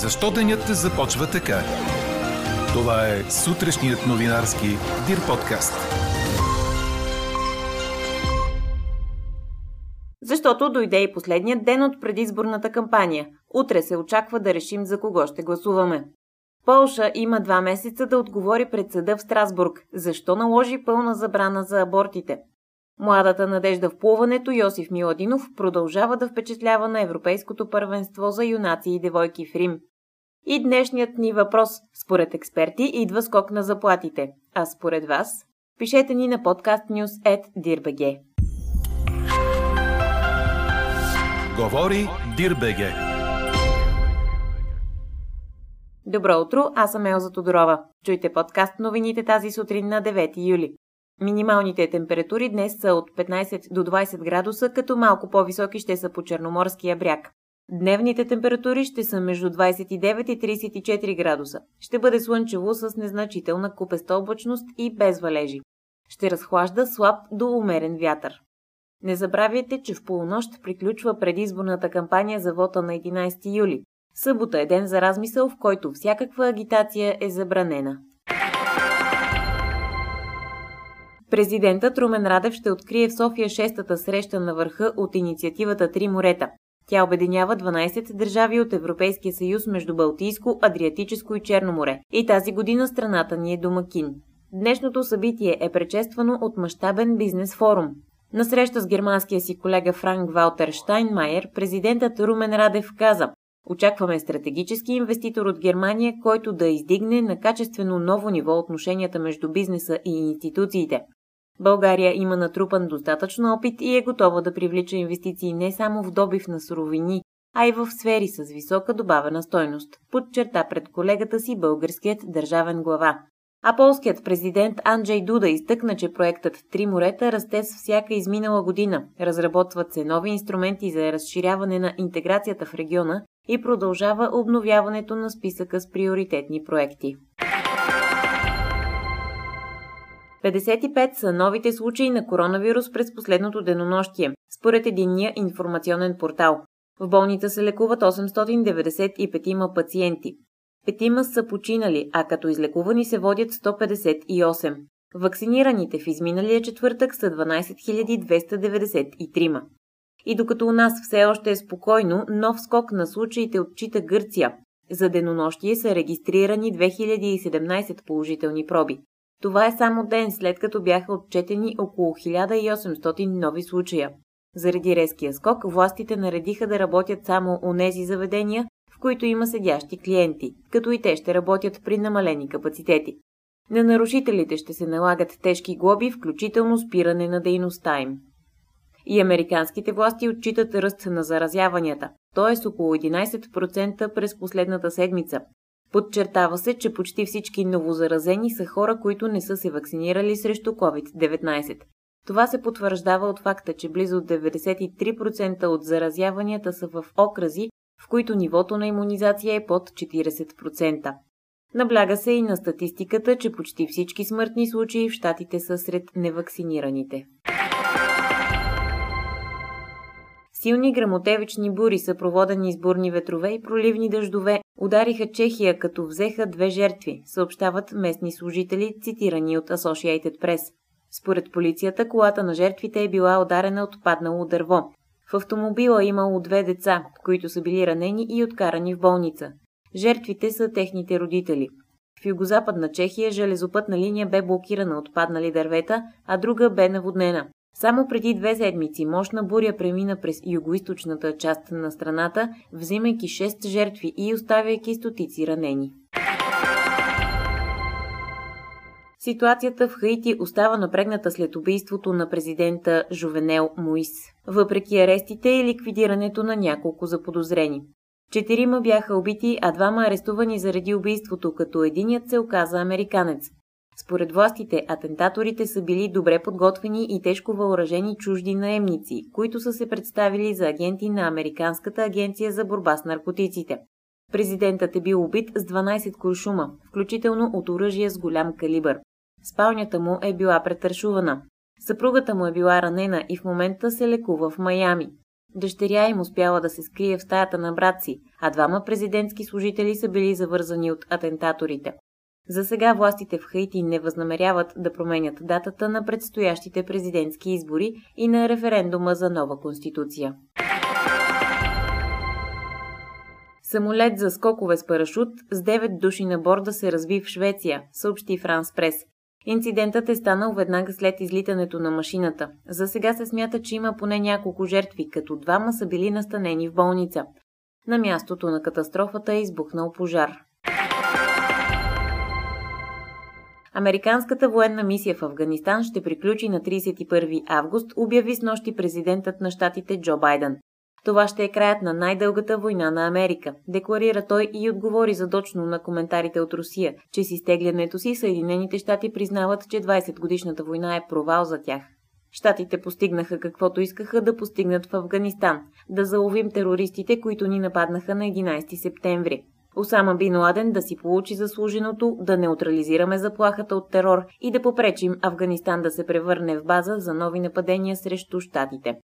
Защо денят започва така? Това е сутрешният новинарски Дир подкаст. Защото дойде и последният ден от предизборната кампания. Утре се очаква да решим за кого ще гласуваме. Полша има два месеца да отговори пред съда в Страсбург, защо наложи пълна забрана за абортите. Младата надежда в плуването Йосиф Миладинов продължава да впечатлява на Европейското първенство за юнаци и девойки в Рим. И днешният ни въпрос, според експерти, идва скок на заплатите. А според вас? Пишете ни на podcastnews.dirbg. Говори Дирбеге. Добро утро, аз съм Елза Тодорова. Чуйте подкаст новините тази сутрин на 9 юли. Минималните температури днес са от 15 до 20 градуса, като малко по-високи ще са по Черноморския бряг. Дневните температури ще са между 29 и 34 градуса. Ще бъде слънчево с незначителна купеста облачност и без валежи. Ще разхлажда слаб до умерен вятър. Не забравяйте, че в полунощ приключва предизборната кампания за вота на 11 юли. Събота е ден за размисъл, в който всякаква агитация е забранена. Президентът Румен Радев ще открие в София шестата среща на върха от инициативата Три морета. Тя обединява 12 държави от Европейския съюз между Балтийско, Адриатическо и Черно море. И тази година страната ни е домакин. Днешното събитие е предшествано от мащабен бизнес форум. На среща с германския си колега Франк Валтер Штайнмайер, президентът Румен Радев каза Очакваме стратегически инвеститор от Германия, който да издигне на качествено ново ниво отношенията между бизнеса и институциите. България има натрупан достатъчно опит и е готова да привлича инвестиции не само в добив на суровини, а и в сфери с висока добавена стойност, подчерта пред колегата си българският държавен глава. А полският президент Анджей Дуда изтъкна, че проектът Три морета расте с всяка изминала година. Разработват се нови инструменти за разширяване на интеграцията в региона и продължава обновяването на списъка с приоритетни проекти. 55 са новите случаи на коронавирус през последното денонощие, според единния информационен портал. В болница се лекуват 895 пациенти. Петима са починали, а като излекувани се водят 158. Вакцинираните в изминалия четвъртък са 12 293. И докато у нас все още е спокойно, нов скок на случаите отчита Гърция. За денонощие са регистрирани 2017 положителни проби. Това е само ден след като бяха отчетени около 1800 нови случая. Заради резкия скок, властите наредиха да работят само нези заведения, в които има седящи клиенти, като и те ще работят при намалени капацитети. На нарушителите ще се налагат тежки глоби, включително спиране на дейността им. И американските власти отчитат ръст на заразяванията, т.е. около 11% през последната седмица, Подчертава се, че почти всички новозаразени са хора, които не са се вакцинирали срещу COVID-19. Това се потвърждава от факта, че близо 93% от заразяванията са в окрази, в които нивото на иммунизация е под 40%. Набляга се и на статистиката, че почти всички смъртни случаи в щатите са сред невакцинираните. Силни грамотевични бури, съпроводени с бурни ветрове и проливни дъждове, удариха Чехия, като взеха две жертви, съобщават местни служители, цитирани от Associated Press. Според полицията, колата на жертвите е била ударена от паднало дърво. В автомобила имало две деца, които са били ранени и откарани в болница. Жертвите са техните родители. В югозападна Чехия железопътна линия бе блокирана от паднали дървета, а друга бе наводнена. Само преди две седмици мощна буря премина през югоисточната част на страната, взимайки 6 жертви и оставяйки стотици ранени. Ситуацията в Хаити остава напрегната след убийството на президента Жовенел Моис, въпреки арестите и ликвидирането на няколко заподозрени. Четирима бяха убити, а двама арестувани заради убийството, като единият се оказа американец. Според властите, атентаторите са били добре подготвени и тежко въоръжени чужди наемници, които са се представили за агенти на Американската агенция за борба с наркотиците. Президентът е бил убит с 12 куршума, включително от оръжие с голям калибър. Спалнята му е била претършувана. Съпругата му е била ранена и в момента се лекува в Майами. Дъщеря им успяла да се скрие в стаята на брат си, а двама президентски служители са били завързани от атентаторите. За сега властите в Хаити не възнамеряват да променят датата на предстоящите президентски избори и на референдума за нова конституция. Самолет за скокове с парашут с 9 души на борда се разби в Швеция, съобщи Франс Прес. Инцидентът е станал веднага след излитането на машината. За сега се смята, че има поне няколко жертви, като двама са били настанени в болница. На мястото на катастрофата е избухнал пожар. Американската военна мисия в Афганистан ще приключи на 31 август, обяви с нощи президентът на щатите Джо Байден. Това ще е краят на най-дългата война на Америка, декларира той и отговори задочно на коментарите от Русия, че с изтеглянето си Съединените щати признават, че 20-годишната война е провал за тях. Штатите постигнаха каквото искаха да постигнат в Афганистан – да заловим терористите, които ни нападнаха на 11 септември. Осама Бин Ладен да си получи заслуженото, да неутрализираме заплахата от терор и да попречим Афганистан да се превърне в база за нови нападения срещу щатите.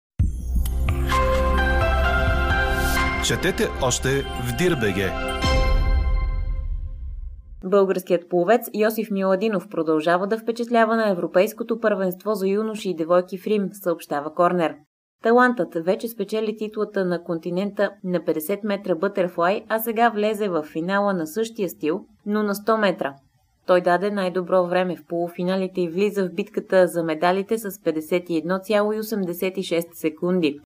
Четете още в Дирбеге. Българският пловец Йосиф Миладинов продължава да впечатлява на Европейското първенство за юноши и девойки в Рим, съобщава Корнер. Талантът вече спечели титлата на континента на 50 метра бътерфлай, а сега влезе в финала на същия стил, но на 100 метра. Той даде най-добро време в полуфиналите и влиза в битката за медалите с 51,86 секунди.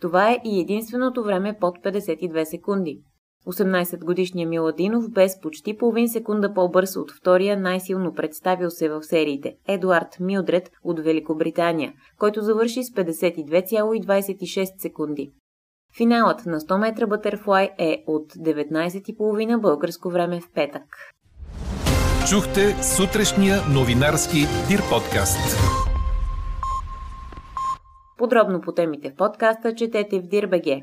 Това е и единственото време под 52 секунди. 18-годишният Миладинов без почти половин секунда по-бърз от втория най-силно представил се в сериите Едуард Милдред от Великобритания, който завърши с 52,26 секунди. Финалът на 100 метра бътерфлай е от 19.30 българско време в петък. Чухте сутрешния новинарски Дир подкаст. Подробно по темите в подкаста четете в Дирбеге.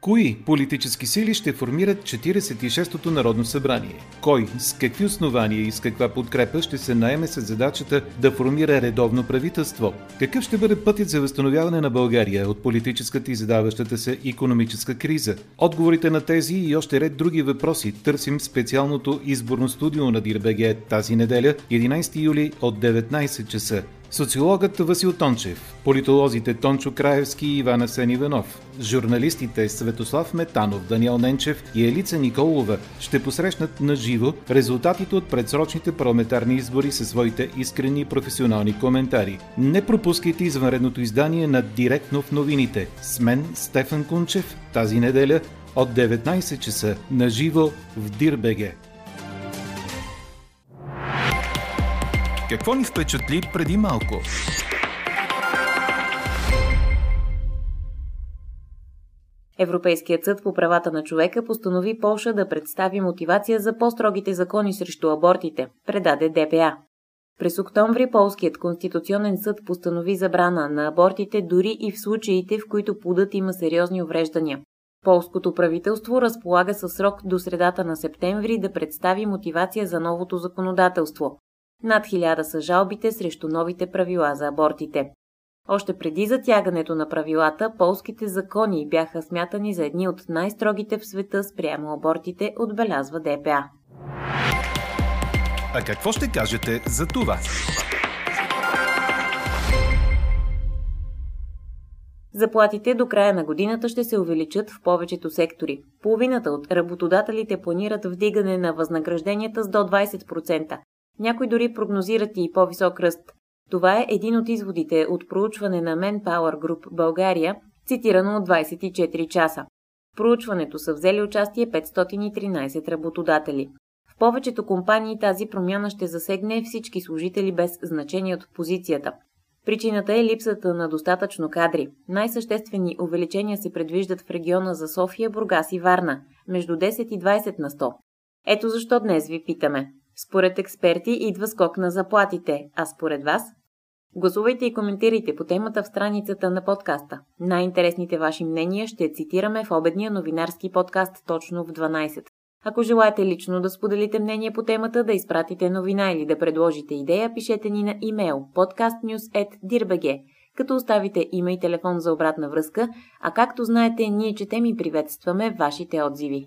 Кои политически сили ще формират 46-то Народно събрание? Кой, с какви основания и с каква подкрепа ще се наеме с задачата да формира редовно правителство? Какъв ще бъде пътят за възстановяване на България от политическата и задаващата се економическа криза? Отговорите на тези и още ред други въпроси търсим специалното изборно студио на Дирбеге тази неделя, 11 юли от 19 часа. Социологът Васил Тончев, политолозите Тончо Краевски и Ивана Сен Иванов, журналистите Светослав Метанов, Даниел Ненчев и Елица Николова ще посрещнат на живо резултатите от предсрочните парламентарни избори със своите искрени професионални коментари. Не пропускайте извънредното издание на Директно в новините с мен Стефан Кунчев тази неделя от 19 часа на живо в Дирбеге. Какво ни впечатли преди малко? Европейският съд по правата на човека постанови Полша да представи мотивация за по-строгите закони срещу абортите, предаде ДПА. През октомври Полският конституционен съд постанови забрана на абортите дори и в случаите, в които плодът има сериозни увреждания. Полското правителство разполага със срок до средата на септември да представи мотивация за новото законодателство. Над хиляда са жалбите срещу новите правила за абортите. Още преди затягането на правилата, полските закони бяха смятани за едни от най-строгите в света спрямо абортите, отбелязва ДПА. А какво ще кажете за това? Заплатите до края на годината ще се увеличат в повечето сектори. Половината от работодателите планират вдигане на възнагражденията с до 20%, някои дори прогнозират и по-висок ръст. Това е един от изводите от проучване на Manpower Group България, цитирано от 24 часа. В проучването са взели участие 513 работодатели. В повечето компании тази промяна ще засегне всички служители без значение от позицията. Причината е липсата на достатъчно кадри. Най-съществени увеличения се предвиждат в региона за София, Бургас и Варна – между 10 и 20 на 100. Ето защо днес ви питаме. Според експерти идва скок на заплатите, а според вас? Гласувайте и коментирайте по темата в страницата на подкаста. Най-интересните ваши мнения ще цитираме в обедния новинарски подкаст точно в 12. Ако желаете лично да споделите мнение по темата, да изпратите новина или да предложите идея, пишете ни на имейл podcastnews.dirbg, като оставите име и телефон за обратна връзка, а както знаете, ние четем и приветстваме вашите отзиви.